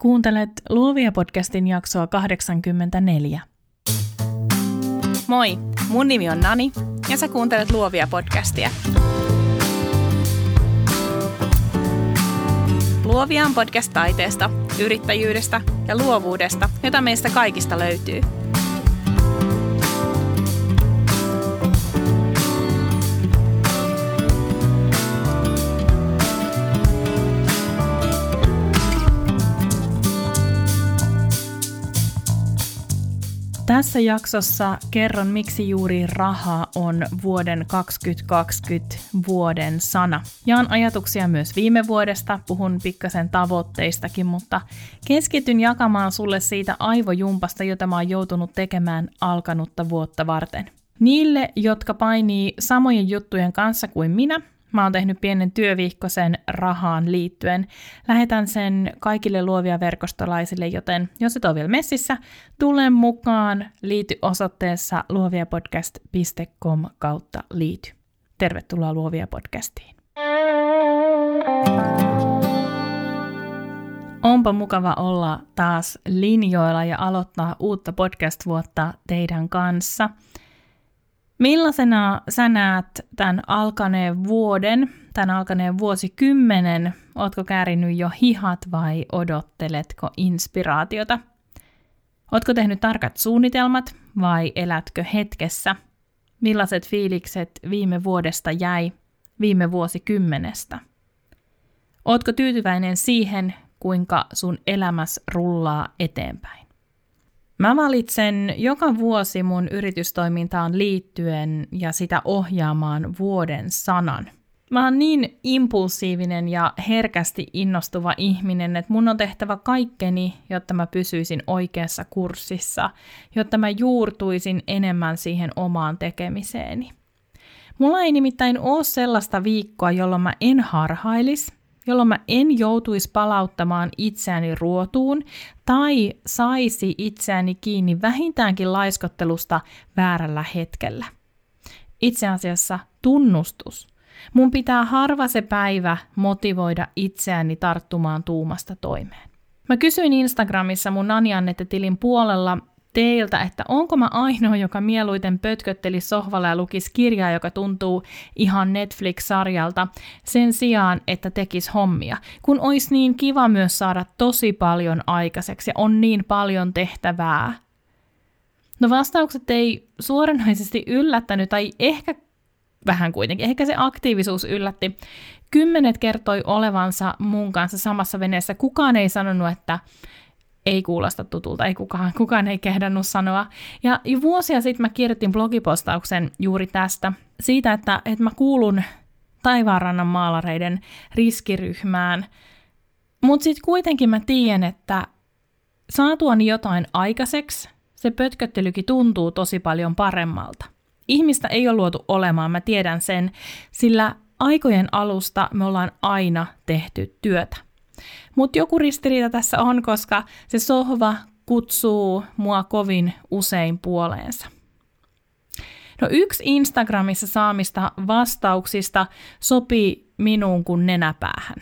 Kuuntelet Luovia podcastin jaksoa 84. Moi, mun nimi on Nani ja sä kuuntelet Luovia podcastia. Luovia on podcast taiteesta, yrittäjyydestä ja luovuudesta, jota meistä kaikista löytyy – Tässä jaksossa kerron, miksi juuri raha on vuoden 2020 vuoden sana. Jaan ajatuksia myös viime vuodesta, puhun pikkasen tavoitteistakin, mutta keskityn jakamaan sulle siitä aivojumpasta, jota mä oon joutunut tekemään alkanutta vuotta varten. Niille, jotka painii samojen juttujen kanssa kuin minä, Mä oon tehnyt pienen työviikkosen rahaan liittyen. Lähetän sen kaikille luovia verkostolaisille, joten jos et ole vielä messissä, tule mukaan, liity osoitteessa luoviapodcast.com kautta liity. Tervetuloa Luovia podcastiin. Onpa mukava olla taas linjoilla ja aloittaa uutta podcast-vuotta teidän kanssa – Millaisena sä näet tämän alkaneen vuoden, tämän alkaneen vuosikymmenen? Ootko käärinyt jo hihat vai odotteletko inspiraatiota? Ootko tehnyt tarkat suunnitelmat vai elätkö hetkessä? Millaiset fiilikset viime vuodesta jäi viime vuosikymmenestä? Ootko tyytyväinen siihen, kuinka sun elämäs rullaa eteenpäin? Mä valitsen joka vuosi mun yritystoimintaan liittyen ja sitä ohjaamaan vuoden sanan. Mä oon niin impulsiivinen ja herkästi innostuva ihminen, että mun on tehtävä kaikkeni, jotta mä pysyisin oikeassa kurssissa, jotta mä juurtuisin enemmän siihen omaan tekemiseeni. Mulla ei nimittäin ole sellaista viikkoa, jolloin mä en harhailis, jolloin mä en joutuisi palauttamaan itseäni ruotuun tai saisi itseäni kiinni vähintäänkin laiskottelusta väärällä hetkellä. Itse asiassa tunnustus. Mun pitää harva se päivä motivoida itseäni tarttumaan tuumasta toimeen. Mä kysyin Instagramissa mun Anjannette-tilin puolella teiltä, että onko mä ainoa, joka mieluiten pötkötteli sohvalla ja lukisi kirjaa, joka tuntuu ihan Netflix-sarjalta, sen sijaan, että tekis hommia, kun olisi niin kiva myös saada tosi paljon aikaiseksi ja on niin paljon tehtävää. No vastaukset ei suoranaisesti yllättänyt, tai ehkä vähän kuitenkin, ehkä se aktiivisuus yllätti. Kymmenet kertoi olevansa mun kanssa samassa veneessä. Kukaan ei sanonut, että ei kuulosta tutulta, ei kukaan, kukaan ei kehdannut sanoa. Ja jo vuosia sitten mä kirjoitin blogipostauksen juuri tästä, siitä, että, että mä kuulun taivaanrannan maalareiden riskiryhmään, mutta sitten kuitenkin mä tiedän, että saatuani jotain aikaiseksi, se pötköttelykin tuntuu tosi paljon paremmalta. Ihmistä ei ole luotu olemaan, mä tiedän sen, sillä aikojen alusta me ollaan aina tehty työtä. Mutta joku ristiriita tässä on, koska se sohva kutsuu mua kovin usein puoleensa. No yksi Instagramissa saamista vastauksista sopii minuun kuin nenäpäähän.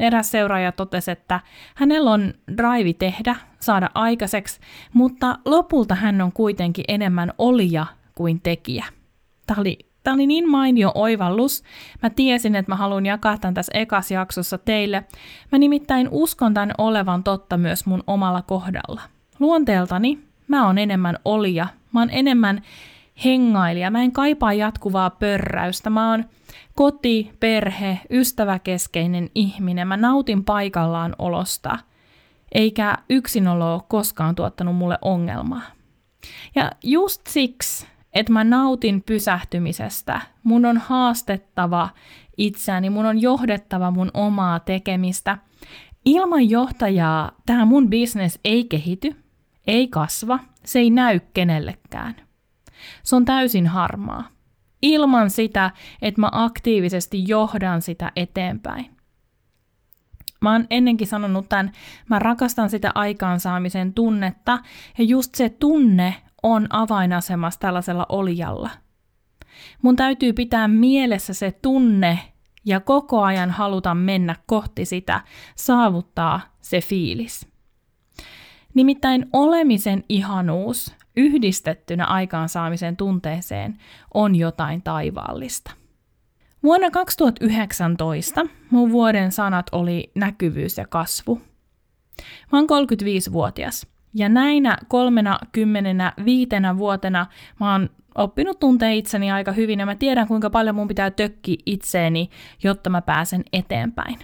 Eräs seuraaja totesi, että hänellä on drive tehdä, saada aikaiseksi, mutta lopulta hän on kuitenkin enemmän olija kuin tekijä. Tämä oli Tämä oli niin mainio oivallus. Mä tiesin, että mä haluan jakaa tämän tässä ekas jaksossa teille. Mä nimittäin uskon tämän olevan totta myös mun omalla kohdalla. Luonteeltani mä oon enemmän olija, mä oon enemmän hengailija, mä en kaipaa jatkuvaa pörräystä, mä oon koti, perhe, ystäväkeskeinen ihminen, mä nautin paikallaan olosta, eikä yksinolo ole koskaan tuottanut mulle ongelmaa. Ja just siksi että mä nautin pysähtymisestä. Mun on haastettava itseäni, mun on johdettava mun omaa tekemistä. Ilman johtajaa tämä mun business ei kehity, ei kasva, se ei näy kenellekään. Se on täysin harmaa. Ilman sitä, että mä aktiivisesti johdan sitä eteenpäin. Mä oon ennenkin sanonut tämän, mä rakastan sitä aikaansaamisen tunnetta, ja just se tunne on avainasemassa tällaisella olijalla. Mun täytyy pitää mielessä se tunne ja koko ajan haluta mennä kohti sitä, saavuttaa se fiilis. Nimittäin olemisen ihanuus yhdistettynä aikaansaamisen tunteeseen on jotain taivaallista. Vuonna 2019 mun vuoden sanat oli näkyvyys ja kasvu. Mä oon 35-vuotias ja näinä kolmena kymmenenä viitenä vuotena mä oon oppinut tuntea itseni aika hyvin ja mä tiedän kuinka paljon mun pitää tökki itseeni, jotta mä pääsen eteenpäin.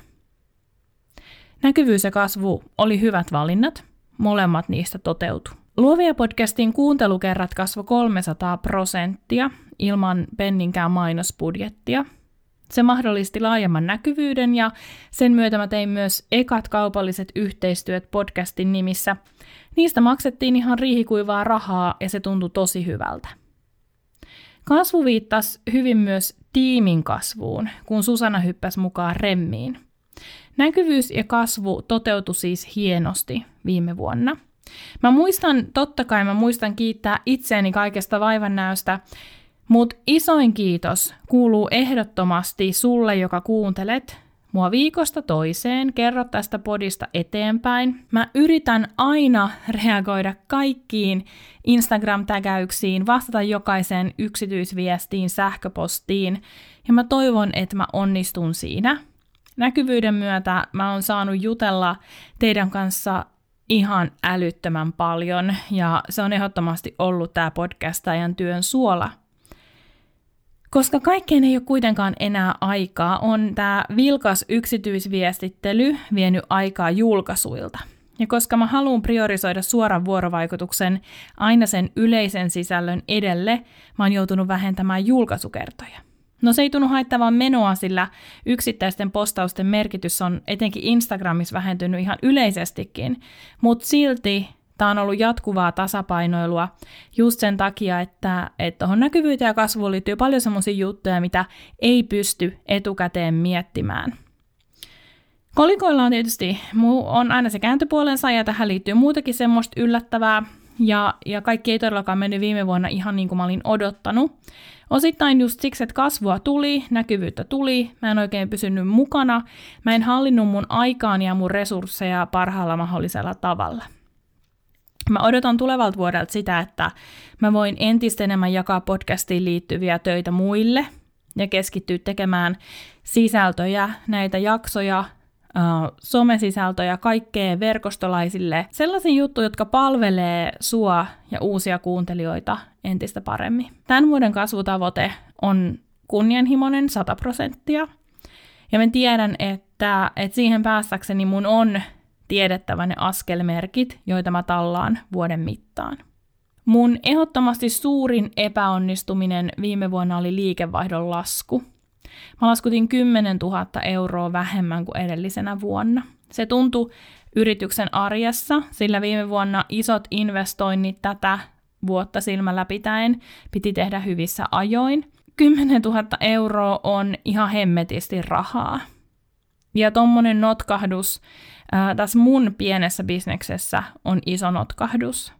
Näkyvyys ja kasvu oli hyvät valinnat, molemmat niistä toteutu. Luovia podcastin kuuntelukerrat kasvoi 300 prosenttia ilman penninkään mainosbudjettia. Se mahdollisti laajemman näkyvyyden ja sen myötä mä tein myös ekat kaupalliset yhteistyöt podcastin nimissä. Niistä maksettiin ihan riihikuivaa rahaa ja se tuntui tosi hyvältä. Kasvu viittasi hyvin myös tiimin kasvuun, kun Susanna hyppäsi mukaan remmiin. Näkyvyys ja kasvu toteutui siis hienosti viime vuonna. Mä muistan, totta kai mä muistan kiittää itseäni kaikesta vaivannäöstä, mutta isoin kiitos kuuluu ehdottomasti sulle, joka kuuntelet mua viikosta toiseen, kerro tästä podista eteenpäin. Mä yritän aina reagoida kaikkiin Instagram-tägäyksiin, vastata jokaiseen yksityisviestiin, sähköpostiin, ja mä toivon, että mä onnistun siinä. Näkyvyyden myötä mä oon saanut jutella teidän kanssa ihan älyttömän paljon, ja se on ehdottomasti ollut tämä podcastajan työn suola – koska kaikkeen ei ole kuitenkaan enää aikaa, on tämä vilkas yksityisviestittely vienyt aikaa julkaisuilta. Ja koska mä haluan priorisoida suoran vuorovaikutuksen aina sen yleisen sisällön edelle, mä oon joutunut vähentämään julkaisukertoja. No se ei tunnu haittavan menoa, sillä yksittäisten postausten merkitys on etenkin Instagramissa vähentynyt ihan yleisestikin, mutta silti Tämä on ollut jatkuvaa tasapainoilua just sen takia, että tuohon näkyvyyteen ja kasvuun liittyy paljon sellaisia juttuja, mitä ei pysty etukäteen miettimään. Kolikoilla on tietysti on aina se kääntöpuolensa ja tähän liittyy muutakin semmoista yllättävää, ja, ja kaikki ei todellakaan mennyt viime vuonna ihan niin kuin mä olin odottanut. Osittain just siksi, että kasvua tuli, näkyvyyttä tuli, mä en oikein pysynyt mukana, mä en hallinnut mun aikaani ja mun resursseja parhaalla mahdollisella tavalla. Mä odotan tulevalta vuodelta sitä, että mä voin entistä enemmän jakaa podcastiin liittyviä töitä muille ja keskittyä tekemään sisältöjä, näitä jaksoja, somesisältöjä kaikkeen verkostolaisille. Sellaisia juttuja, jotka palvelee sua ja uusia kuuntelijoita entistä paremmin. Tämän vuoden kasvutavoite on kunnianhimoinen 100 prosenttia. Ja mä tiedän, että, että siihen päästäkseni mun on tiedettävä ne askelmerkit, joita mä tallaan vuoden mittaan. Mun ehdottomasti suurin epäonnistuminen viime vuonna oli liikevaihdon lasku. Mä laskutin 10 000 euroa vähemmän kuin edellisenä vuonna. Se tuntui yrityksen arjessa, sillä viime vuonna isot investoinnit tätä vuotta silmällä pitäen piti tehdä hyvissä ajoin. 10 000 euroa on ihan hemmetisti rahaa. Ja tommonen notkahdus ää, tässä mun pienessä bisneksessä on iso notkahdus.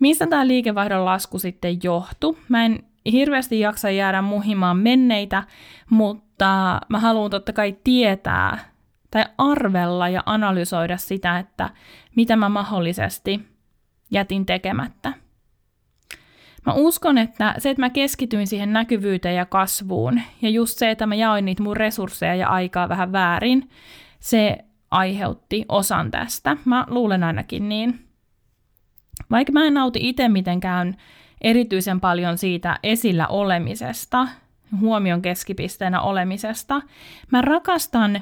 Mistä tämä liikevaihdon lasku sitten johtuu? Mä en hirveästi jaksa jäädä muhimaan menneitä, mutta mä haluan totta kai tietää tai arvella ja analysoida sitä, että mitä mä mahdollisesti jätin tekemättä. Mä uskon, että se, että mä keskityin siihen näkyvyyteen ja kasvuun, ja just se, että mä jaoin niitä mun resursseja ja aikaa vähän väärin, se aiheutti osan tästä. Mä luulen ainakin niin. Vaikka mä en nauti itse mitenkään erityisen paljon siitä esillä olemisesta, huomion keskipisteenä olemisesta, mä rakastan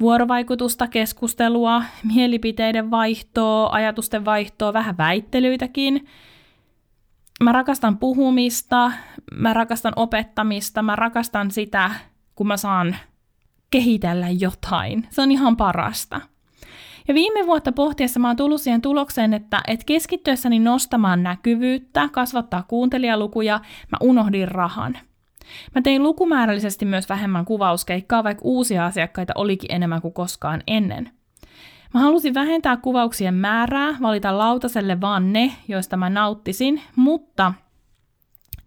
vuorovaikutusta, keskustelua, mielipiteiden vaihtoa, ajatusten vaihtoa, vähän väittelyitäkin. Mä rakastan puhumista, mä rakastan opettamista, mä rakastan sitä, kun mä saan kehitellä jotain. Se on ihan parasta. Ja viime vuotta pohtiessa mä oon tullut siihen tulokseen, että, että keskittyessäni nostamaan näkyvyyttä, kasvattaa kuuntelijalukuja, mä unohdin rahan. Mä tein lukumäärällisesti myös vähemmän kuvauskeikkaa, vaikka uusia asiakkaita olikin enemmän kuin koskaan ennen. Mä halusin vähentää kuvauksien määrää, valita lautaselle vaan ne, joista mä nauttisin, mutta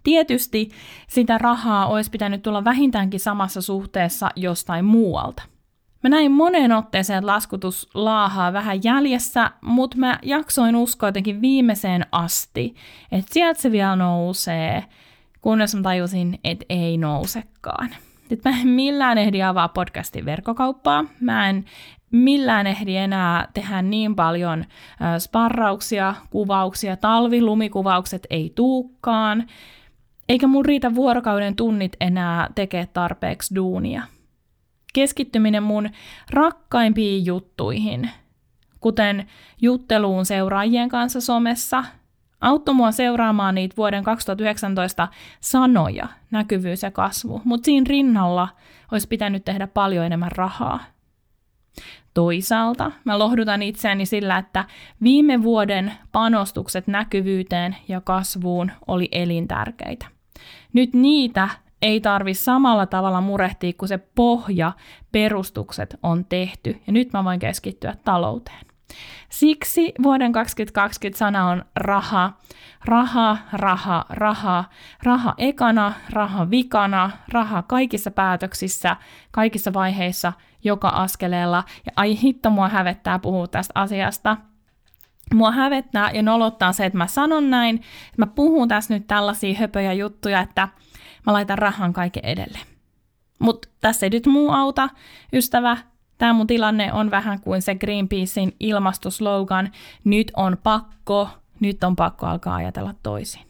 Tietysti sitä rahaa olisi pitänyt tulla vähintäänkin samassa suhteessa jostain muualta. Mä näin moneen otteeseen, että laskutus laahaa vähän jäljessä, mutta mä jaksoin uskoa jotenkin viimeiseen asti, että sieltä se vielä nousee, kunnes mä tajusin, että ei nousekaan. Nyt mä en millään ehdi avaa podcastin verkkokauppaa. Mä en millään ehdi enää tehdä niin paljon sparrauksia, kuvauksia, talvilumikuvaukset ei tuukkaan, eikä mun riitä vuorokauden tunnit enää tekee tarpeeksi duunia. Keskittyminen mun rakkaimpiin juttuihin, kuten jutteluun seuraajien kanssa somessa, auttoi mua seuraamaan niitä vuoden 2019 sanoja, näkyvyys ja kasvu, mutta siinä rinnalla olisi pitänyt tehdä paljon enemmän rahaa. Toisaalta mä lohdutan itseäni sillä, että viime vuoden panostukset näkyvyyteen ja kasvuun oli elintärkeitä. Nyt niitä ei tarvi samalla tavalla murehtia, kun se pohja, perustukset on tehty, ja nyt mä voin keskittyä talouteen. Siksi vuoden 2020 sana on raha. Raha, raha, raha. Raha ekana, raha vikana, raha kaikissa päätöksissä, kaikissa vaiheissa, joka askeleella. Ja ai hitto, mua hävettää puhua tästä asiasta. Mua hävettää ja nolottaa se, että mä sanon näin. Mä puhun tässä nyt tällaisia höpöjä juttuja, että mä laitan rahan kaiken edelle. Mutta tässä ei nyt muu auta, ystävä, Tämä mun tilanne on vähän kuin se Greenpeacein ilmastoslogan, nyt on pakko, nyt on pakko alkaa ajatella toisin.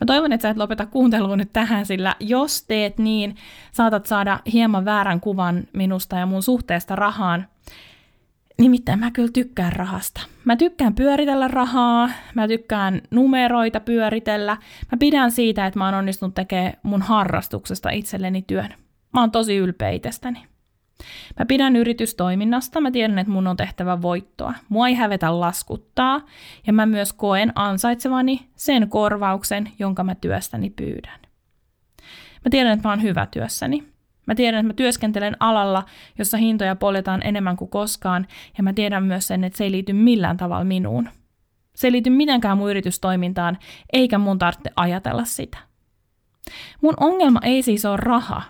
Mä toivon, että sä et lopeta kuuntelua nyt tähän, sillä jos teet niin, saatat saada hieman väärän kuvan minusta ja mun suhteesta rahaan. Nimittäin mä kyllä tykkään rahasta. Mä tykkään pyöritellä rahaa, mä tykkään numeroita pyöritellä. Mä pidän siitä, että mä oon onnistunut tekemään mun harrastuksesta itselleni työn. Mä oon tosi ylpeä itsestäni. Mä pidän yritystoiminnasta, mä tiedän, että mun on tehtävä voittoa. Mua ei hävetä laskuttaa, ja mä myös koen ansaitsevani sen korvauksen, jonka mä työstäni pyydän. Mä tiedän, että mä oon hyvä työssäni. Mä tiedän, että mä työskentelen alalla, jossa hintoja poljetaan enemmän kuin koskaan, ja mä tiedän myös sen, että se ei liity millään tavalla minuun. Se ei liity mitenkään mun yritystoimintaan, eikä mun tarvitse ajatella sitä. Mun ongelma ei siis ole raha,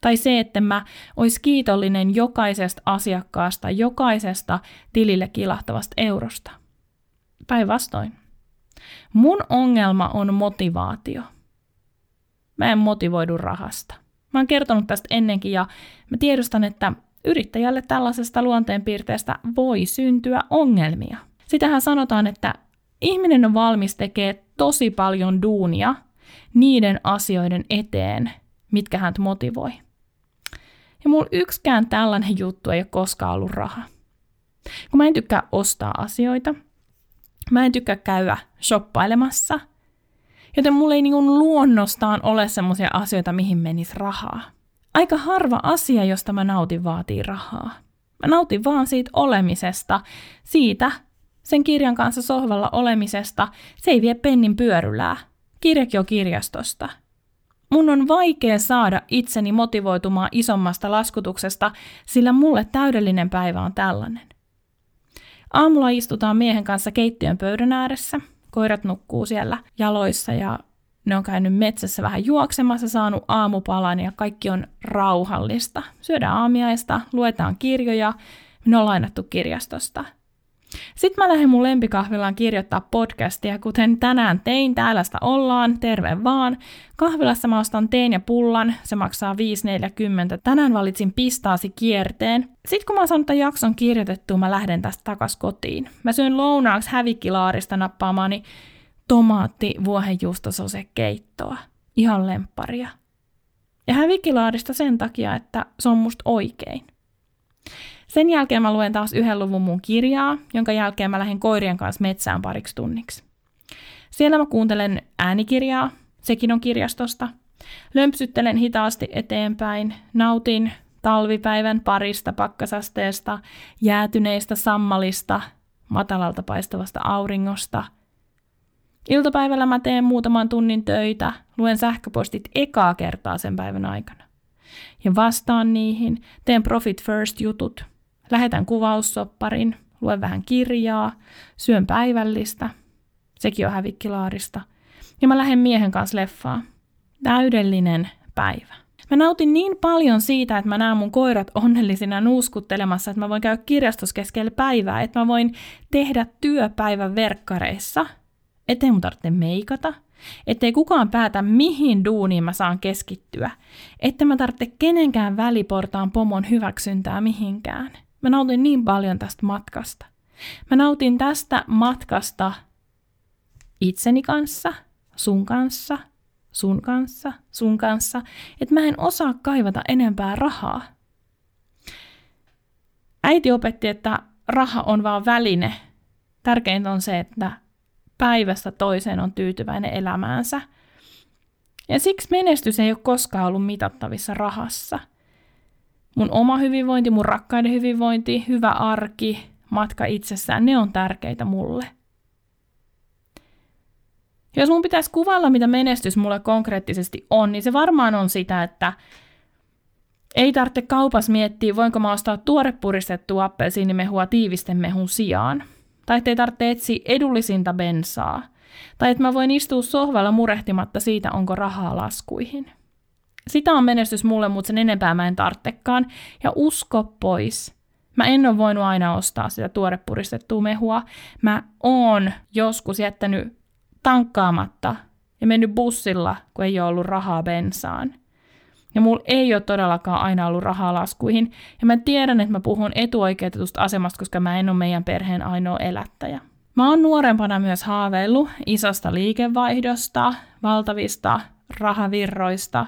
tai se, että mä ois kiitollinen jokaisesta asiakkaasta, jokaisesta tilille kilahtavasta eurosta. Päinvastoin. Mun ongelma on motivaatio. Mä en motivoidu rahasta. Mä oon kertonut tästä ennenkin ja mä tiedostan, että yrittäjälle tällaisesta luonteenpiirteestä voi syntyä ongelmia. Sitähän sanotaan, että ihminen on valmis tekemään tosi paljon duunia niiden asioiden eteen, mitkä hän motivoi. Ja mulla yksikään tällainen juttu ei ole koskaan ollut raha. Kun mä en tykkää ostaa asioita, mä en tykkää käydä shoppailemassa, joten mulla ei niin luonnostaan ole semmoisia asioita, mihin menisi rahaa. Aika harva asia, josta mä nautin, vaatii rahaa. Mä nautin vaan siitä olemisesta, siitä sen kirjan kanssa sohvalla olemisesta. Se ei vie pennin pyörylää. Kirjakin on kirjastosta – Mun on vaikea saada itseni motivoitumaan isommasta laskutuksesta, sillä mulle täydellinen päivä on tällainen. Aamulla istutaan miehen kanssa keittiön pöydän ääressä. Koirat nukkuu siellä jaloissa ja ne on käynyt metsässä vähän juoksemassa, saanut aamupalan ja kaikki on rauhallista. Syödään aamiaista, luetaan kirjoja, me on lainattu kirjastosta – sitten mä lähden mun lempikahvilaan kirjoittaa podcastia, kuten tänään tein, täällä sitä ollaan, terve vaan. Kahvilassa mä ostan teen ja pullan, se maksaa 5,40. Tänään valitsin pistaasi kierteen. Sitten kun mä oon saanut tämän jakson kirjoitettua, mä lähden tästä takas kotiin. Mä syön lounaaksi hävikkilaarista nappaamani tomaatti vuohenjuustosose keittoa. Ihan lempparia. Ja hävikkilaarista sen takia, että se on musta oikein. Sen jälkeen mä luen taas yhden luvun mun kirjaa, jonka jälkeen mä lähden koirien kanssa metsään pariksi tunniksi. Siellä mä kuuntelen äänikirjaa, sekin on kirjastosta. Lömpsyttelen hitaasti eteenpäin, nautin talvipäivän parista pakkasasteesta, jäätyneistä sammalista, matalalta paistavasta auringosta. Iltapäivällä mä teen muutaman tunnin töitä, luen sähköpostit ekaa kertaa sen päivän aikana. Ja vastaan niihin, teen Profit First jutut – Lähetän kuvaussopparin, luen vähän kirjaa, syön päivällistä, sekin on hävikkilaarista, ja mä lähden miehen kanssa leffaan. Täydellinen päivä. Mä nautin niin paljon siitä, että mä näen mun koirat onnellisina nuuskuttelemassa, että mä voin käydä kirjastossa keskellä päivää, että mä voin tehdä työpäivän verkkareissa, ettei mun tarvitse meikata, ettei kukaan päätä, mihin duuniin mä saan keskittyä, että mä tarvitse kenenkään väliportaan pomon hyväksyntää mihinkään. Mä nautin niin paljon tästä matkasta. Mä nautin tästä matkasta itseni kanssa, sun kanssa, sun kanssa, sun kanssa, että mä en osaa kaivata enempää rahaa. Äiti opetti, että raha on vaan väline. Tärkeintä on se, että päivästä toiseen on tyytyväinen elämäänsä. Ja siksi menestys ei ole koskaan ollut mitattavissa rahassa. Mun oma hyvinvointi, mun rakkaiden hyvinvointi, hyvä arki, matka itsessään, ne on tärkeitä mulle. Jos mun pitäisi kuvalla, mitä menestys mulle konkreettisesti on, niin se varmaan on sitä, että ei tarvitse kaupas miettiä, voinko mä ostaa tuorepuristettua appelsiinimehua tiivisten mehun sijaan. Tai ettei tarvitse etsiä edullisinta bensaa. Tai että mä voin istua sohvalla murehtimatta siitä, onko rahaa laskuihin. Sitä on menestys mulle, mutta sen enempää mä en tarttekaan. Ja usko pois. Mä en ole voinut aina ostaa sitä tuorepuristettua mehua. Mä oon joskus jättänyt tankkaamatta ja mennyt bussilla, kun ei ole ollut rahaa bensaan. Ja mulla ei ole todellakaan aina ollut rahaa laskuihin. Ja mä tiedän, että mä puhun etuoikeutetusta asemasta, koska mä en ole meidän perheen ainoa elättäjä. Mä oon nuorempana myös haaveillut isosta liikevaihdosta, valtavista rahavirroista,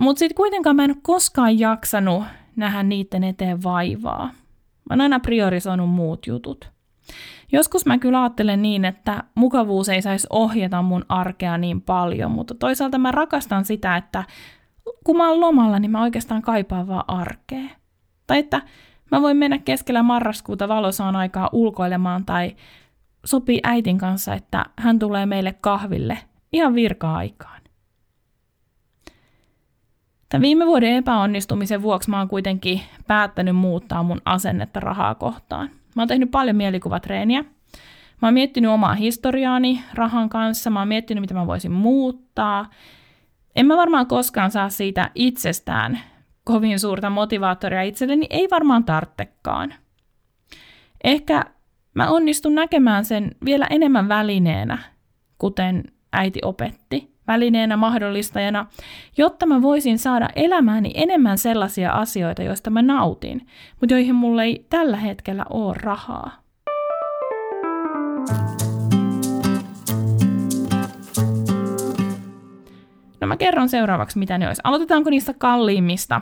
mutta sitten kuitenkaan mä en ole koskaan jaksanut nähdä niiden eteen vaivaa. Mä oon aina priorisoinut muut jutut. Joskus mä kyllä ajattelen niin, että mukavuus ei saisi ohjata mun arkea niin paljon, mutta toisaalta mä rakastan sitä, että kun mä oon lomalla, niin mä oikeastaan kaipaan vaan arkea. Tai että mä voin mennä keskellä marraskuuta valosaan aikaa ulkoilemaan tai sopii äitin kanssa, että hän tulee meille kahville ihan virka-aikaan. Tämän viime vuoden epäonnistumisen vuoksi mä oon kuitenkin päättänyt muuttaa mun asennetta rahaa kohtaan. Mä oon tehnyt paljon mielikuvatreeniä. Mä oon miettinyt omaa historiaani rahan kanssa, mä oon miettinyt, mitä mä voisin muuttaa. En mä varmaan koskaan saa siitä itsestään kovin suurta motivaattoria itselleni, ei varmaan tarttekaan. Ehkä mä onnistun näkemään sen vielä enemmän välineenä, kuten äiti opetti, välineenä mahdollistajana, jotta mä voisin saada elämääni enemmän sellaisia asioita, joista mä nautin, mutta joihin mulla ei tällä hetkellä ole rahaa. No mä kerron seuraavaksi, mitä ne olisi. Aloitetaanko niistä kalliimmista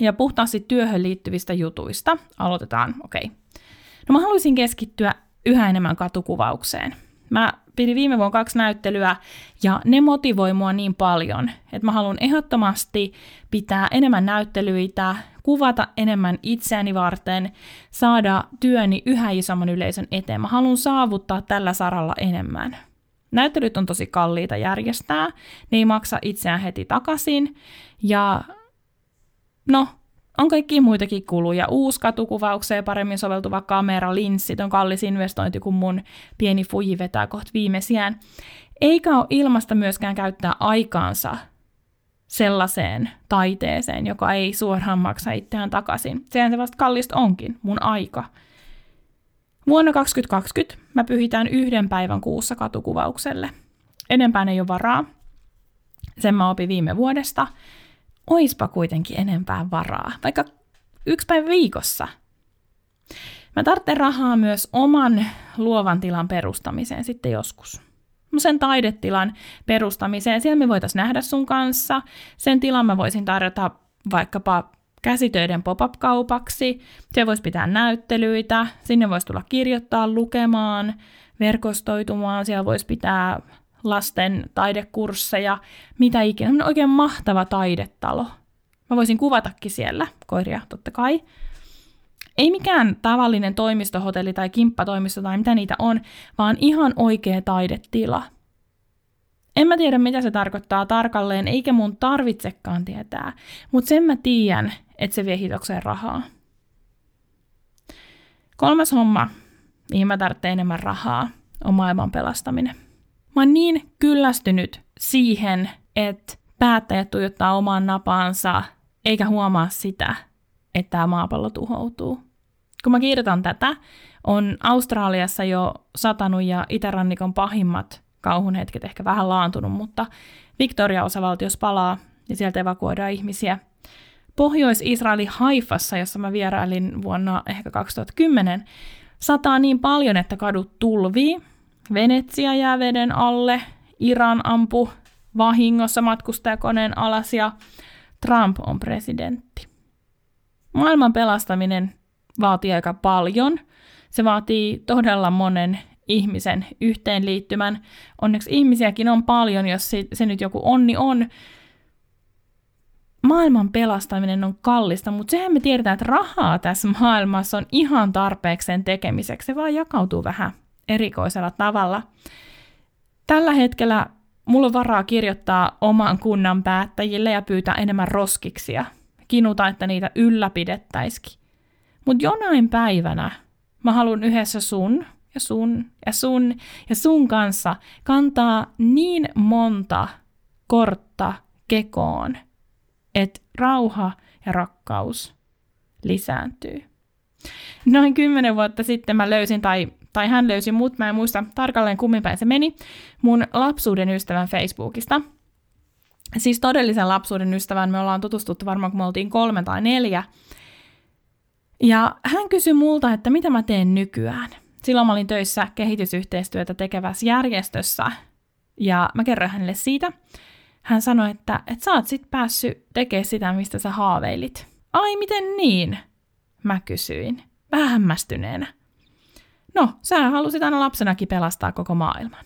ja puhtaasti työhön liittyvistä jutuista? Aloitetaan, okei. Okay. No mä haluaisin keskittyä yhä enemmän katukuvaukseen. Mä pidin viime vuonna kaksi näyttelyä ja ne motivoi mua niin paljon, että mä haluan ehdottomasti pitää enemmän näyttelyitä, kuvata enemmän itseäni varten, saada työni yhä isomman yleisön eteen. Mä haluan saavuttaa tällä saralla enemmän. Näyttelyt on tosi kalliita järjestää, ne ei maksa itseään heti takaisin ja no, on kaikki muitakin kuluja. Uusi katukuvaukseen paremmin soveltuva kamera, linssit on kallis investointi, kun mun pieni fuji vetää kohta viimeisiään. Eikä ole ilmasta myöskään käyttää aikaansa sellaiseen taiteeseen, joka ei suoraan maksa itseään takaisin. Sehän se vasta kallista onkin, mun aika. Vuonna 2020 mä pyhitään yhden päivän kuussa katukuvaukselle. Enempään ei ole varaa. Sen mä opin viime vuodesta – oispa kuitenkin enempää varaa, vaikka yksi päivä viikossa. Mä tarvitsen rahaa myös oman luovan tilan perustamiseen sitten joskus. Sen taidetilan perustamiseen, siellä me voitaisiin nähdä sun kanssa. Sen tilan mä voisin tarjota vaikkapa käsitöiden pop-up-kaupaksi. Siellä voisi pitää näyttelyitä, sinne voisi tulla kirjoittaa, lukemaan, verkostoitumaan, siellä voisi pitää lasten taidekursseja, mitä ikinä. On oikein mahtava taidetalo. Mä voisin kuvatakin siellä, koiria totta kai. Ei mikään tavallinen toimistohotelli tai kimppatoimisto tai mitä niitä on, vaan ihan oikea taidetila. En mä tiedä, mitä se tarkoittaa tarkalleen, eikä mun tarvitsekaan tietää, mutta sen mä tiedän, että se vie hitokseen rahaa. Kolmas homma, mihin mä tarvitsen enemmän rahaa, on maailman pelastaminen. Mä oon niin kyllästynyt siihen, että päättäjät tuijottaa omaan napaansa, eikä huomaa sitä, että tämä maapallo tuhoutuu. Kun mä kirjoitan tätä, on Australiassa jo satanut ja itärannikon pahimmat kauhunhetket ehkä vähän laantunut, mutta Victoria-osavaltios palaa ja sieltä evakuoidaan ihmisiä. Pohjois-Israelin Haifassa, jossa mä vierailin vuonna ehkä 2010, sataa niin paljon, että kadut tulvii, Venetsia jää veden alle, Iran ampu vahingossa matkustajakoneen alas ja Trump on presidentti. Maailman pelastaminen vaatii aika paljon. Se vaatii todella monen ihmisen yhteenliittymän. Onneksi ihmisiäkin on paljon, jos se, nyt joku onni on. Maailman pelastaminen on kallista, mutta sehän me tiedetään, että rahaa tässä maailmassa on ihan tarpeeksi sen tekemiseksi. Se vaan jakautuu vähän erikoisella tavalla. Tällä hetkellä mulla on varaa kirjoittaa oman kunnan päättäjille ja pyytää enemmän roskiksia. Kinuta, että niitä ylläpidettäisikin. Mutta jonain päivänä mä haluan yhdessä sun ja sun ja sun ja sun kanssa kantaa niin monta kortta kekoon, että rauha ja rakkaus lisääntyy. Noin kymmenen vuotta sitten mä löysin, tai, tai hän löysi mut, mä en muista tarkalleen kummin päin se meni, mun lapsuuden ystävän Facebookista. Siis todellisen lapsuuden ystävän me ollaan tutustuttu varmaan, kun me oltiin kolme tai neljä. Ja hän kysyi multa, että mitä mä teen nykyään. Silloin mä olin töissä kehitysyhteistyötä tekevässä järjestössä, ja mä kerroin hänelle siitä. Hän sanoi, että, että sä oot sit päässyt tekemään sitä, mistä sä haaveilit. Ai, miten niin? Mä kysyin, vähän hämmästyneenä. No, sä halusit aina lapsenakin pelastaa koko maailman.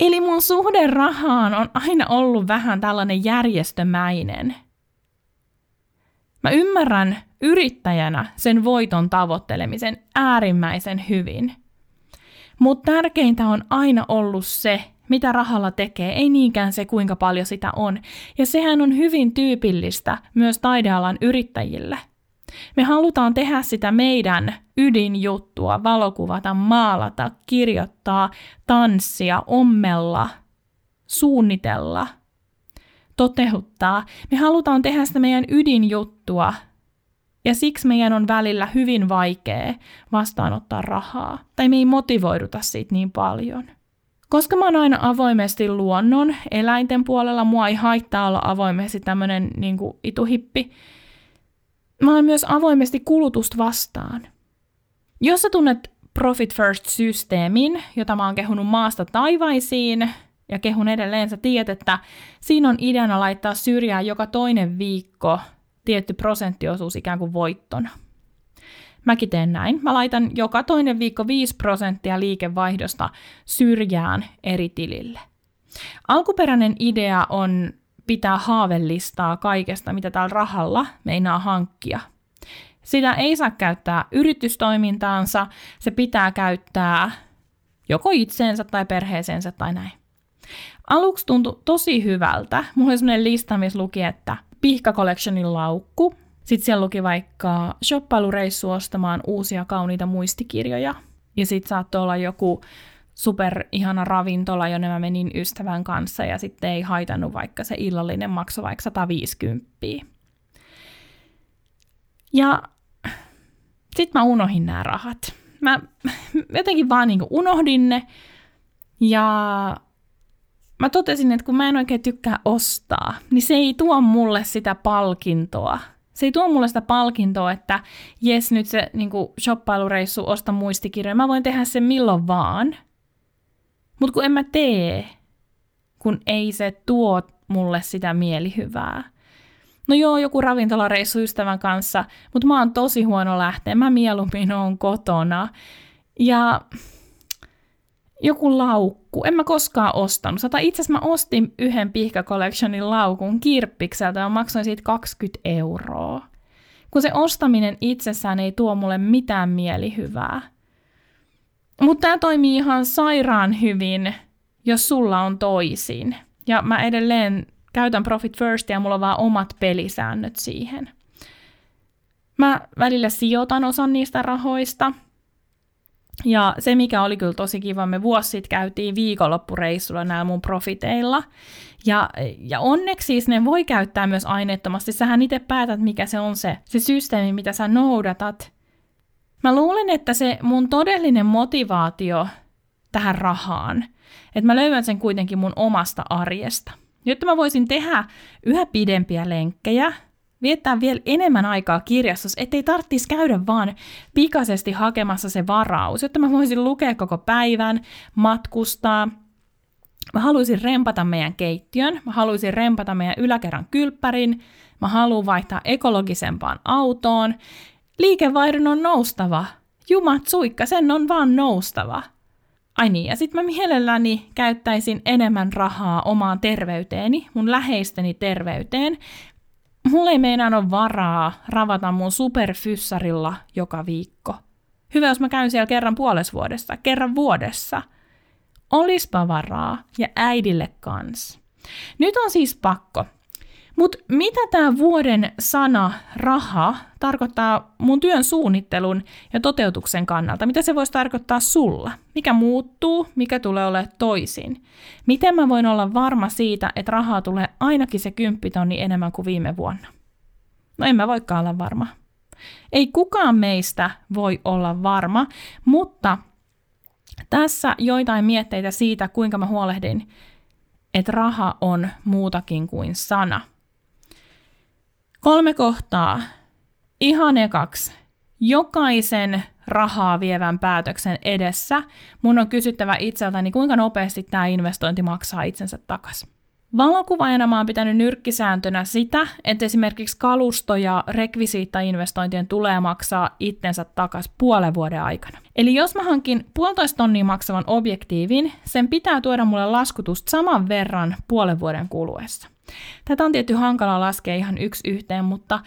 Eli mun suhde rahaan on aina ollut vähän tällainen järjestömäinen. Mä ymmärrän yrittäjänä sen voiton tavoittelemisen äärimmäisen hyvin. Mutta tärkeintä on aina ollut se, mitä rahalla tekee, ei niinkään se, kuinka paljon sitä on. Ja sehän on hyvin tyypillistä myös taidealan yrittäjille. Me halutaan tehdä sitä meidän ydinjuttua, valokuvata, maalata, kirjoittaa, tanssia, ommella, suunnitella, toteuttaa. Me halutaan tehdä sitä meidän ydinjuttua, ja siksi meidän on välillä hyvin vaikea vastaanottaa rahaa, tai me ei motivoiduta siitä niin paljon. Koska mä oon aina avoimesti luonnon, eläinten puolella, mua ei haittaa olla avoimesti tämmönen niin ituhippi. Mä oon myös avoimesti kulutusta vastaan. Jos sä tunnet Profit First-systeemin, jota mä oon kehunut maasta taivaisiin, ja kehun edelleen, sä tiedät, että siinä on ideana laittaa syrjään joka toinen viikko tietty prosenttiosuus ikään kuin voittona. Mäkin teen näin. Mä laitan joka toinen viikko 5 prosenttia liikevaihdosta syrjään eri tilille. Alkuperäinen idea on pitää haavellistaa kaikesta, mitä tällä rahalla meinaa hankkia. Sitä ei saa käyttää yritystoimintaansa, se pitää käyttää joko itseensä tai perheeseensä tai näin. Aluksi tuntui tosi hyvältä. Mulla oli sellainen lista, missä luki, että Pihka Collectionin laukku. Sitten siellä luki vaikka shoppailureissu ostamaan uusia kauniita muistikirjoja. Ja sitten saattoi olla joku super ihana ravintola, jonne mä menin ystävän kanssa ja sitten ei haitannut vaikka se illallinen maksu vaikka 150. Ja sitten mä unohin nämä rahat. Mä jotenkin vaan niinku unohdin ne ja mä totesin, että kun mä en oikein tykkää ostaa, niin se ei tuo mulle sitä palkintoa. Se ei tuo mulle sitä palkintoa, että jes, nyt se niin shoppailureissu, osta muistikirjoja. Mä voin tehdä sen milloin vaan. Mutta kun en mä tee, kun ei se tuo mulle sitä mielihyvää. No joo, joku ravintolareissu ystävän kanssa, mutta mä oon tosi huono lähteä. Mä mieluummin oon kotona. Ja joku laukku. En mä koskaan ostanut. Sata itse asiassa mä ostin yhden Pihka Collectionin laukun kirppikseltä ja maksoin siitä 20 euroa. Kun se ostaminen itsessään ei tuo mulle mitään mielihyvää. Mutta tämä toimii ihan sairaan hyvin, jos sulla on toisin. Ja mä edelleen käytän Profit First ja mulla on vaan omat pelisäännöt siihen. Mä välillä sijoitan osan niistä rahoista – Ja se, mikä oli kyllä tosi kiva, me vuosi sitten käytiin viikonloppureissulla näillä mun profiteilla. Ja, ja onneksi siis ne voi käyttää myös aineettomasti. Sähän itse päätät, mikä se on se, se systeemi, mitä sä noudatat. Mä luulen, että se mun todellinen motivaatio tähän rahaan, että mä löydän sen kuitenkin mun omasta arjesta. Jotta mä voisin tehdä yhä pidempiä lenkkejä, viettää vielä enemmän aikaa kirjastossa, ettei tarvitsisi käydä vaan pikaisesti hakemassa se varaus, jotta mä voisin lukea koko päivän, matkustaa. Mä haluaisin rempata meidän keittiön, mä haluaisin rempata meidän yläkerran kylppärin, mä haluan vaihtaa ekologisempaan autoon. Liikevaihdon on noustava. Jumat suikka, sen on vaan noustava. Ai niin, ja sitten mä mielelläni käyttäisin enemmän rahaa omaan terveyteeni, mun läheisteni terveyteen, Mulla ei meinaa ole varaa ravata mun superfyssarilla joka viikko. Hyvä, jos mä käyn siellä kerran puolessa vuodessa, kerran vuodessa. Olispa varaa ja äidille kans. Nyt on siis pakko. Mutta mitä tämä vuoden sana raha tarkoittaa mun työn suunnittelun ja toteutuksen kannalta? Mitä se voisi tarkoittaa sulla? Mikä muuttuu? Mikä tulee olemaan toisin? Miten mä voin olla varma siitä, että rahaa tulee ainakin se kymppitonni enemmän kuin viime vuonna? No en mä voikaan olla varma. Ei kukaan meistä voi olla varma, mutta tässä joitain mietteitä siitä, kuinka mä huolehdin, että raha on muutakin kuin sana – Kolme kohtaa. Ihan ekaksi. Jokaisen rahaa vievän päätöksen edessä mun on kysyttävä itseltäni, kuinka nopeasti tämä investointi maksaa itsensä takaisin. Valokuvaajana mä oon pitänyt nyrkkisääntönä sitä, että esimerkiksi kalusto- ja rekvisiittainvestointien tulee maksaa itsensä takaisin puolen vuoden aikana. Eli jos mä hankin puolitoista tonnia maksavan objektiivin, sen pitää tuoda mulle laskutusta saman verran puolen vuoden kuluessa. Tätä on tietty hankala laskea ihan yksi yhteen, mutta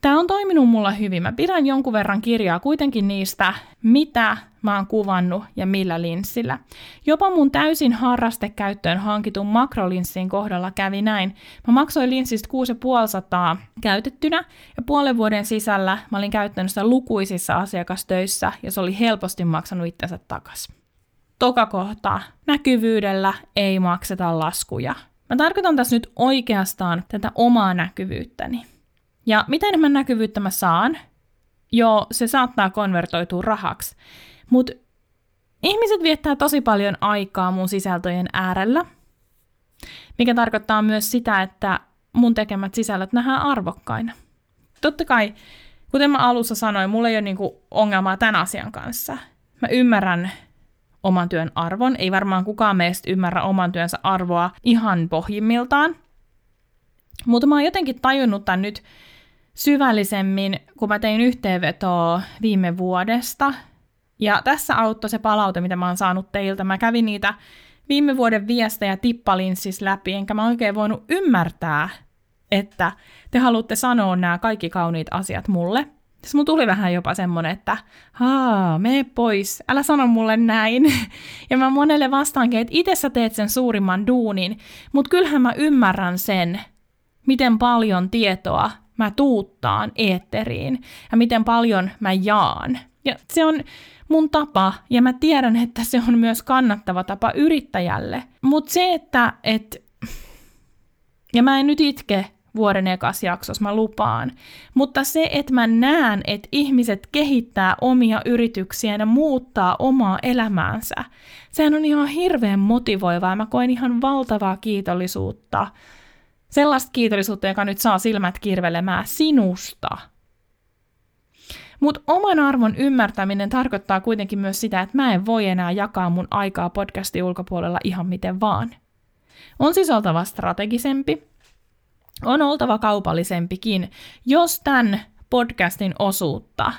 tämä on toiminut mulla hyvin. Mä pidän jonkun verran kirjaa kuitenkin niistä, mitä mä oon kuvannut ja millä linssillä. Jopa mun täysin harrastekäyttöön hankitun makrolinssin kohdalla kävi näin. Mä maksoin linssistä 6500 käytettynä ja puolen vuoden sisällä mä olin käyttänyt sitä lukuisissa asiakastöissä ja se oli helposti maksanut itsensä takaisin. Toka kohta. Näkyvyydellä ei makseta laskuja. Mä tarkoitan tässä nyt oikeastaan tätä omaa näkyvyyttäni. Ja mitä enemmän näkyvyyttä mä saan, joo, se saattaa konvertoitua rahaksi. Mutta ihmiset viettää tosi paljon aikaa mun sisältöjen äärellä, mikä tarkoittaa myös sitä, että mun tekemät sisällöt nähdään arvokkaina. Totta kai, kuten mä alussa sanoin, mulla ei ole niinku ongelmaa tämän asian kanssa. Mä ymmärrän oman työn arvon. Ei varmaan kukaan meistä ymmärrä oman työnsä arvoa ihan pohjimmiltaan. Mutta mä oon jotenkin tajunnut tämän nyt syvällisemmin, kun mä tein yhteenvetoa viime vuodesta. Ja tässä auttoi se palaute, mitä mä oon saanut teiltä. Mä kävin niitä viime vuoden viestejä tippalinsis läpi, enkä mä oikein voinut ymmärtää, että te haluatte sanoa nämä kaikki kauniit asiat mulle. Sitten mun tuli vähän jopa semmonen, että haa, mene pois, älä sano mulle näin. Ja mä monelle vastaankin, että itse sä teet sen suurimman duunin, mutta kyllähän mä ymmärrän sen, miten paljon tietoa mä tuuttaan eetteriin ja miten paljon mä jaan. Ja se on mun tapa, ja mä tiedän, että se on myös kannattava tapa yrittäjälle. Mutta se, että et, ja mä en nyt itke vuoden ekas jaksossa, mä lupaan. Mutta se, että mä näen, että ihmiset kehittää omia yrityksiään ja muuttaa omaa elämäänsä, sehän on ihan hirveän motivoivaa mä koen ihan valtavaa kiitollisuutta. Sellaista kiitollisuutta, joka nyt saa silmät kirvelemään sinusta. Mutta oman arvon ymmärtäminen tarkoittaa kuitenkin myös sitä, että mä en voi enää jakaa mun aikaa podcastin ulkopuolella ihan miten vaan. On siis oltava strategisempi, on oltava kaupallisempikin, jos tämän podcastin osuutta,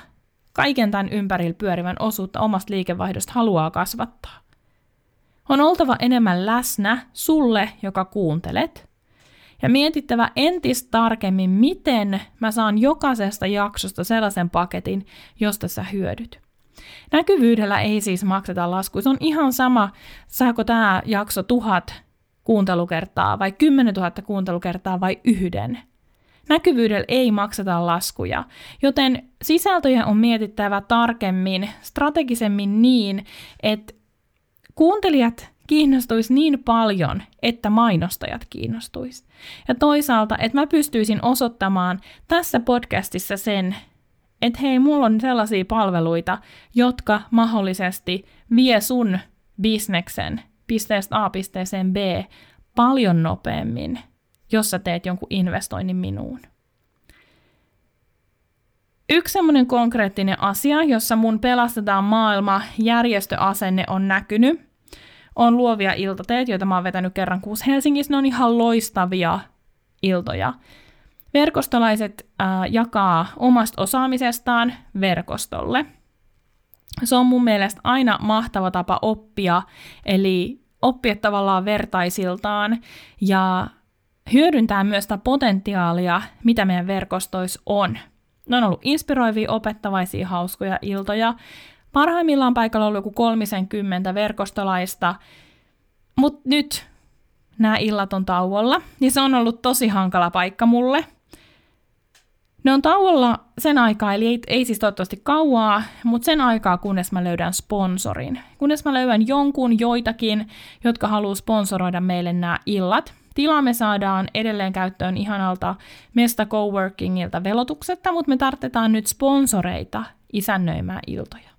kaiken tämän ympärillä pyörivän osuutta omasta liikevaihdosta haluaa kasvattaa. On oltava enemmän läsnä sulle, joka kuuntelet, ja mietittävä entistä tarkemmin, miten mä saan jokaisesta jaksosta sellaisen paketin, josta sä hyödyt. Näkyvyydellä ei siis makseta laskuja. Se on ihan sama, saako tämä jakso tuhat kuuntelukertaa vai 10 000 kuuntelukertaa vai yhden. Näkyvyydellä ei makseta laskuja, joten sisältöjä on mietittävä tarkemmin, strategisemmin niin, että kuuntelijat kiinnostuisi niin paljon, että mainostajat kiinnostuisi. Ja toisaalta, että mä pystyisin osoittamaan tässä podcastissa sen, että hei, mulla on sellaisia palveluita, jotka mahdollisesti vie sun bisneksen pisteestä A pisteeseen B paljon nopeammin, jos sä teet jonkun investoinnin minuun. Yksi semmoinen konkreettinen asia, jossa mun pelastetaan maailma järjestöasenne on näkynyt, on luovia iltateet, joita mä oon vetänyt kerran kuusi Helsingissä. Ne on ihan loistavia iltoja. Verkostolaiset äh, jakaa omasta osaamisestaan verkostolle. Se on mun mielestä aina mahtava tapa oppia, eli oppia tavallaan vertaisiltaan ja hyödyntää myös sitä potentiaalia, mitä meidän verkostoissa on. Ne on ollut inspiroivia, opettavaisia, hauskoja iltoja. Parhaimmillaan paikalla on ollut joku 30 verkostolaista, mutta nyt nämä illat on tauolla, niin se on ollut tosi hankala paikka mulle. Ne on tauolla sen aikaa, eli ei, ei siis toivottavasti kauaa, mutta sen aikaa, kunnes mä löydän sponsorin. Kunnes mä löydän jonkun, joitakin, jotka haluaa sponsoroida meille nämä illat. Tilaa me saadaan edelleen käyttöön ihanalta Mesta Coworkingilta velotuksetta, mutta me tarvitaan nyt sponsoreita isännöimään iltoja.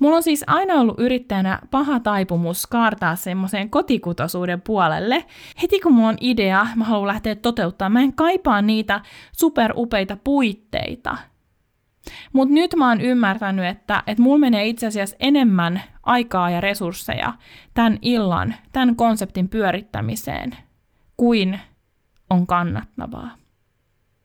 Mulla on siis aina ollut yrittäjänä paha taipumus kaartaa semmoiseen kotikutosuuden puolelle. Heti kun mulla on idea, mä haluan lähteä toteuttamaan, mä en kaipaa niitä superupeita puitteita. Mutta nyt mä oon ymmärtänyt, että, että mulla menee itse asiassa enemmän aikaa ja resursseja tämän illan, tämän konseptin pyörittämiseen, kuin on kannattavaa.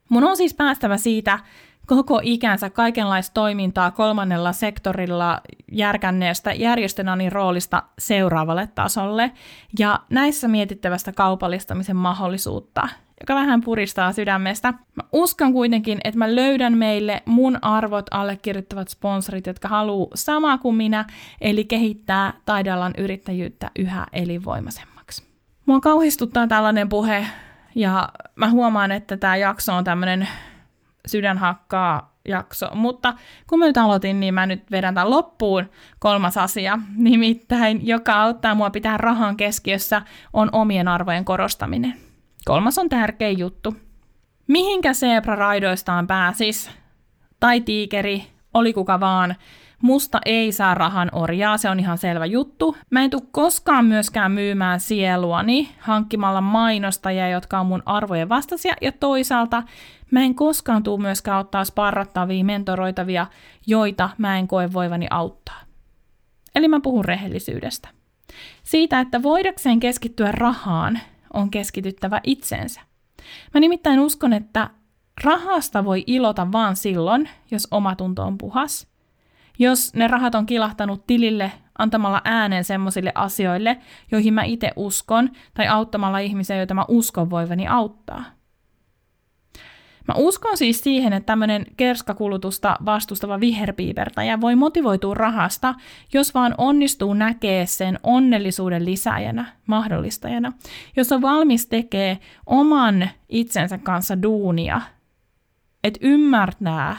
Mun on siis päästävä siitä koko ikänsä kaikenlaista toimintaa kolmannella sektorilla järkänneestä järjestönanin roolista seuraavalle tasolle ja näissä mietittävästä kaupallistamisen mahdollisuutta, joka vähän puristaa sydämestä. Mä uskon kuitenkin, että mä löydän meille mun arvot allekirjoittavat sponsorit, jotka haluaa samaa kuin minä, eli kehittää taidealan yrittäjyyttä yhä elinvoimaisemmaksi. Mua kauhistuttaa tällainen puhe, ja mä huomaan, että tämä jakso on tämmöinen sydänhakkaa jakso. Mutta kun mä nyt aloitin, niin mä nyt vedän tämän loppuun kolmas asia, nimittäin joka auttaa mua pitää rahan keskiössä, on omien arvojen korostaminen. Kolmas on tärkeä juttu. Mihinkä zebra raidoistaan pääsis, tai tiikeri, oli kuka vaan, Musta ei saa rahan orjaa, se on ihan selvä juttu. Mä en tule koskaan myöskään myymään sieluani hankkimalla mainostajia, jotka on mun arvojen vastaisia, ja toisaalta mä en koskaan tule myöskään ottaa sparrattavia, mentoroitavia, joita mä en koe voivani auttaa. Eli mä puhun rehellisyydestä. Siitä, että voidakseen keskittyä rahaan, on keskityttävä itseensä. Mä nimittäin uskon, että rahasta voi ilota vaan silloin, jos omatunto on puhas – jos ne rahat on kilahtanut tilille antamalla äänen semmoisille asioille, joihin mä itse uskon, tai auttamalla ihmisiä, joita mä uskon voivani auttaa. Mä uskon siis siihen, että tämmöinen kerskakulutusta vastustava viherpiipertäjä voi motivoitua rahasta, jos vaan onnistuu näkee sen onnellisuuden lisäjänä, mahdollistajana, jos on valmis tekee oman itsensä kanssa duunia, että ymmärtää,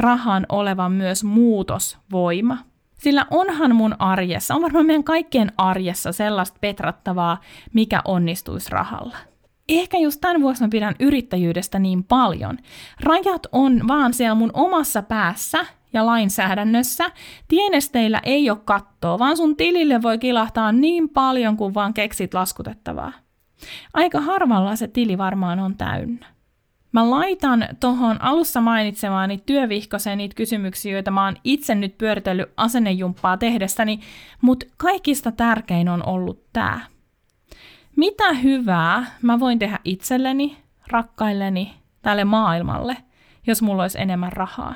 rahan olevan myös muutosvoima. Sillä onhan mun arjessa, on varmaan meidän kaikkien arjessa sellaista petrattavaa, mikä onnistuisi rahalla. Ehkä just tämän vuoksi mä pidän yrittäjyydestä niin paljon. Rajat on vaan siellä mun omassa päässä ja lainsäädännössä. Tienesteillä ei ole kattoa, vaan sun tilille voi kilahtaa niin paljon kuin vaan keksit laskutettavaa. Aika harvalla se tili varmaan on täynnä. Mä laitan tuohon alussa mainitsemaani työvihkoseen niitä kysymyksiä, joita mä oon itse nyt pyöritellyt asennejumppaa tehdessäni, mutta kaikista tärkein on ollut tämä. Mitä hyvää mä voin tehdä itselleni, rakkailleni, tälle maailmalle, jos mulla olisi enemmän rahaa?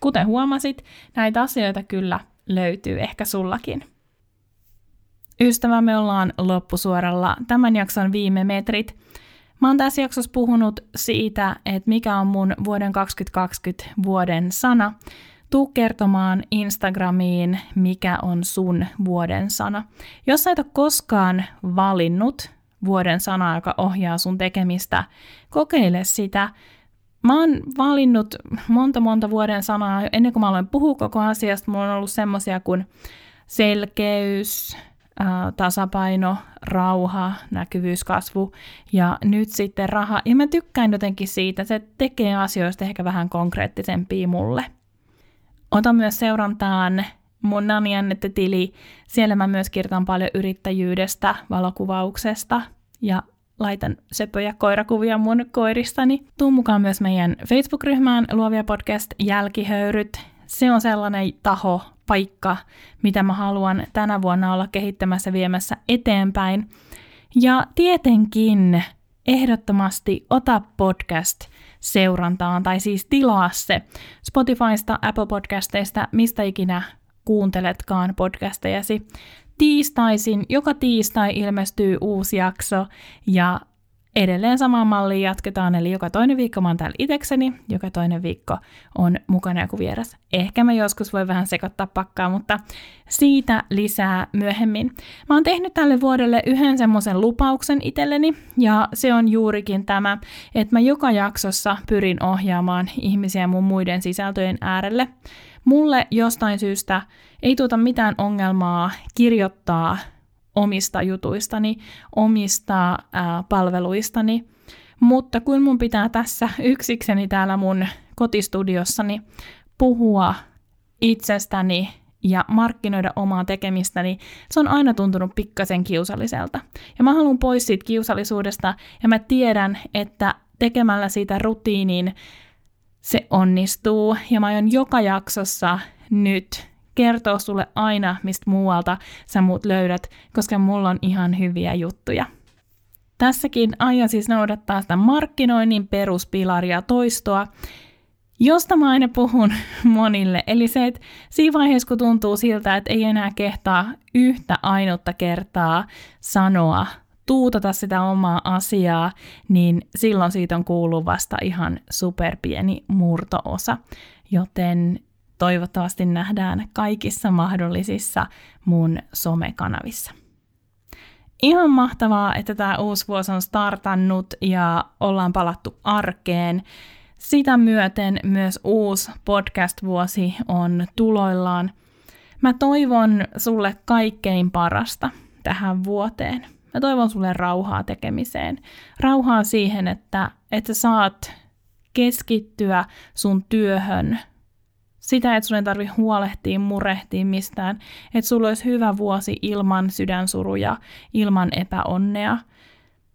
Kuten huomasit, näitä asioita kyllä löytyy ehkä sullakin. Ystävä, me ollaan loppusuoralla tämän jakson viime metrit – Mä oon tässä jaksossa puhunut siitä, että mikä on mun vuoden 2020 vuoden sana. Tuu kertomaan Instagramiin, mikä on sun vuoden sana. Jos sä et ole koskaan valinnut vuoden sanaa, joka ohjaa sun tekemistä. Kokeile sitä. Mä oon valinnut monta monta vuoden sanaa. Ennen kuin mä aloin puhua koko asiasta, mulla on ollut semmosia kuin selkeys, tasapaino, rauha, näkyvyys, kasvu ja nyt sitten raha. Ja mä tykkään jotenkin siitä, se tekee asioista ehkä vähän konkreettisempia mulle. Otan myös seurantaan mun Nani tili Siellä mä myös kirjoitan paljon yrittäjyydestä, valokuvauksesta ja laitan söpöjä koirakuvia mun koiristani. Tuu mukaan myös meidän Facebook-ryhmään Luovia podcast Jälkihöyryt. Se on sellainen taho, paikka, mitä mä haluan tänä vuonna olla kehittämässä viemässä eteenpäin. Ja tietenkin ehdottomasti ota podcast seurantaan, tai siis tilaa se Spotifysta, Apple Podcasteista, mistä ikinä kuunteletkaan podcastejasi. Tiistaisin, joka tiistai ilmestyy uusi jakso ja edelleen samaan malliin jatketaan, eli joka toinen viikko mä oon täällä itekseni, joka toinen viikko on mukana joku vieras. Ehkä mä joskus voi vähän sekoittaa pakkaa, mutta siitä lisää myöhemmin. Mä oon tehnyt tälle vuodelle yhden semmoisen lupauksen itselleni, ja se on juurikin tämä, että mä joka jaksossa pyrin ohjaamaan ihmisiä mun muiden sisältöjen äärelle. Mulle jostain syystä ei tuota mitään ongelmaa kirjoittaa omista jutuistani, omista ää, palveluistani, mutta kun mun pitää tässä yksikseni täällä mun kotistudiossani puhua itsestäni ja markkinoida omaa tekemistäni, se on aina tuntunut pikkasen kiusalliselta. Ja mä haluan pois siitä kiusallisuudesta, ja mä tiedän, että tekemällä siitä rutiinin se onnistuu, ja mä aion joka jaksossa nyt kertoa sulle aina, mistä muualta sä muut löydät, koska mulla on ihan hyviä juttuja. Tässäkin aion siis noudattaa sitä markkinoinnin peruspilaria toistoa, josta mä aina puhun monille. Eli se, että siinä vaiheessa, kun tuntuu siltä, että ei enää kehtaa yhtä ainutta kertaa sanoa, tuutata sitä omaa asiaa, niin silloin siitä on kuullut vasta ihan superpieni murtoosa. Joten toivottavasti nähdään kaikissa mahdollisissa mun somekanavissa. Ihan mahtavaa, että tämä uusi vuosi on startannut ja ollaan palattu arkeen. Sitä myöten myös uusi podcast-vuosi on tuloillaan. Mä toivon sulle kaikkein parasta tähän vuoteen. Mä toivon sulle rauhaa tekemiseen. Rauhaa siihen, että, että saat keskittyä sun työhön sitä, että sun ei tarvi huolehtia, murehtia mistään, että sulla olisi hyvä vuosi ilman sydänsuruja, ilman epäonnea.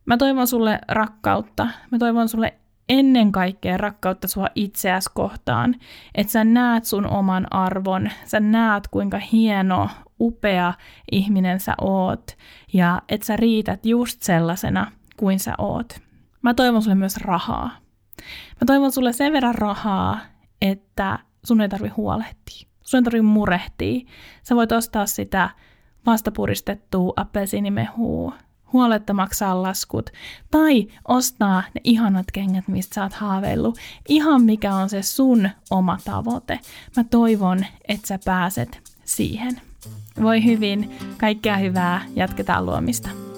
Mä toivon sulle rakkautta. Mä toivon sulle ennen kaikkea rakkautta sua itseäsi kohtaan, että sä näet sun oman arvon, sä näet kuinka hieno, upea ihminen sä oot ja että sä riität just sellaisena kuin sä oot. Mä toivon sulle myös rahaa. Mä toivon sulle sen verran rahaa, että sun ei tarvi huolehtia. Sun ei tarvi murehtia. Sä voit ostaa sitä vastapuristettua appelsiinimehua, huoletta maksaa laskut, tai ostaa ne ihanat kengät, mistä sä oot haaveillut. Ihan mikä on se sun oma tavoite. Mä toivon, että sä pääset siihen. Voi hyvin, kaikkea hyvää, jatketaan luomista.